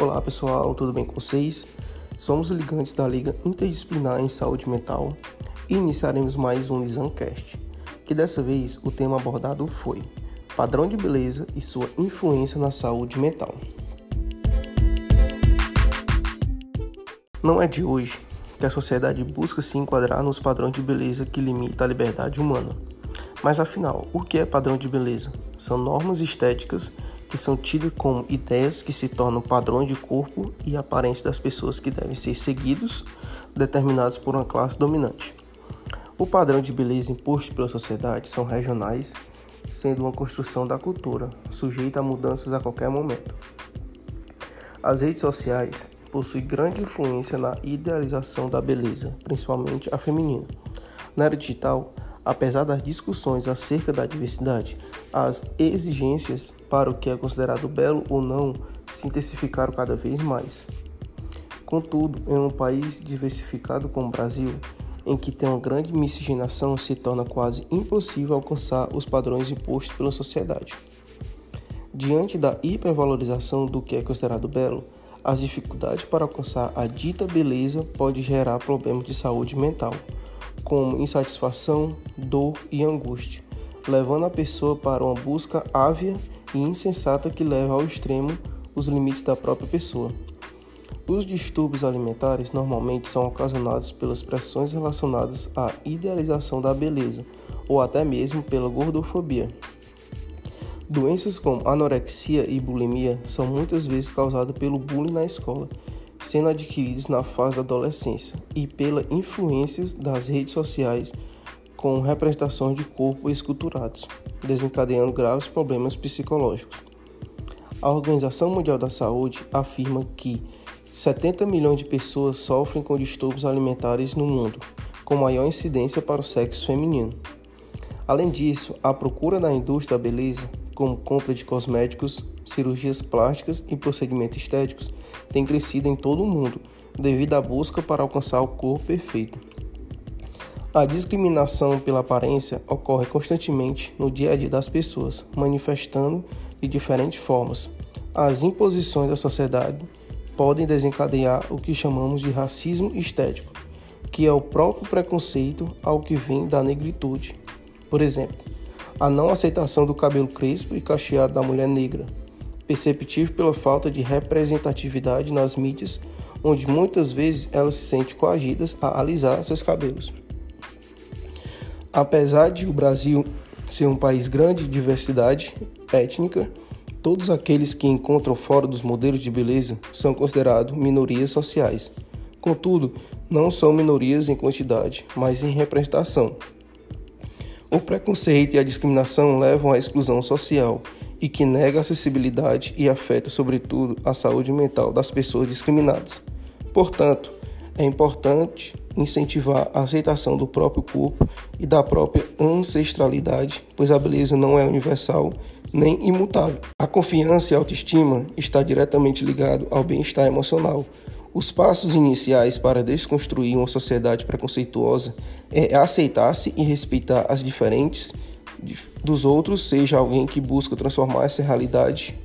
Olá pessoal, tudo bem com vocês? Somos ligantes da Liga Interdisciplinar em Saúde Mental e iniciaremos mais um Lisancast, que dessa vez o tema abordado foi padrão de beleza e sua influência na saúde mental. Não é de hoje que a sociedade busca se enquadrar nos padrões de beleza que limitam a liberdade humana. Mas afinal, o que é padrão de beleza? São normas estéticas que são tidas como ideias que se tornam padrões de corpo e aparência das pessoas que devem ser seguidos, determinados por uma classe dominante. O padrão de beleza imposto pela sociedade são regionais, sendo uma construção da cultura, sujeita a mudanças a qualquer momento. As redes sociais possuem grande influência na idealização da beleza, principalmente a feminina. Na era digital, Apesar das discussões acerca da diversidade, as exigências para o que é considerado belo ou não se intensificaram cada vez mais. Contudo, em um país diversificado como o Brasil, em que tem uma grande miscigenação, se torna quase impossível alcançar os padrões impostos pela sociedade. Diante da hipervalorização do que é considerado belo, as dificuldades para alcançar a dita beleza pode gerar problemas de saúde mental como insatisfação, dor e angústia, levando a pessoa para uma busca ávia e insensata que leva ao extremo os limites da própria pessoa. Os distúrbios alimentares normalmente são ocasionados pelas pressões relacionadas à idealização da beleza ou até mesmo pela gordofobia. Doenças como anorexia e bulimia são muitas vezes causadas pelo bullying na escola sendo adquiridos na fase da adolescência e pela influências das redes sociais com representações de corpo esculturados, desencadeando graves problemas psicológicos. A Organização Mundial da Saúde afirma que 70 milhões de pessoas sofrem com distúrbios alimentares no mundo, com maior incidência para o sexo feminino. Além disso, a procura na indústria da beleza, como compra de cosméticos, cirurgias plásticas e procedimentos estéticos tem crescido em todo o mundo devido à busca para alcançar o corpo perfeito. A discriminação pela aparência ocorre constantemente no dia a dia das pessoas, manifestando de diferentes formas. As imposições da sociedade podem desencadear o que chamamos de racismo estético, que é o próprio preconceito ao que vem da negritude. Por exemplo, a não aceitação do cabelo crespo e cacheado da mulher negra, perceptível pela falta de representatividade nas mídias, onde muitas vezes elas se sentem coagidas a alisar seus cabelos. Apesar de o Brasil ser um país grande de diversidade étnica, todos aqueles que encontram fora dos modelos de beleza são considerados minorias sociais. Contudo, não são minorias em quantidade, mas em representação. O preconceito e a discriminação levam à exclusão social e que nega a acessibilidade e afeta, sobretudo, a saúde mental das pessoas discriminadas. Portanto, é importante incentivar a aceitação do próprio corpo e da própria ancestralidade, pois a beleza não é universal nem imutável. A confiança e a autoestima está diretamente ligado ao bem-estar emocional. Os passos iniciais para desconstruir uma sociedade preconceituosa é aceitar-se e respeitar as diferentes dos outros, seja alguém que busca transformar essa realidade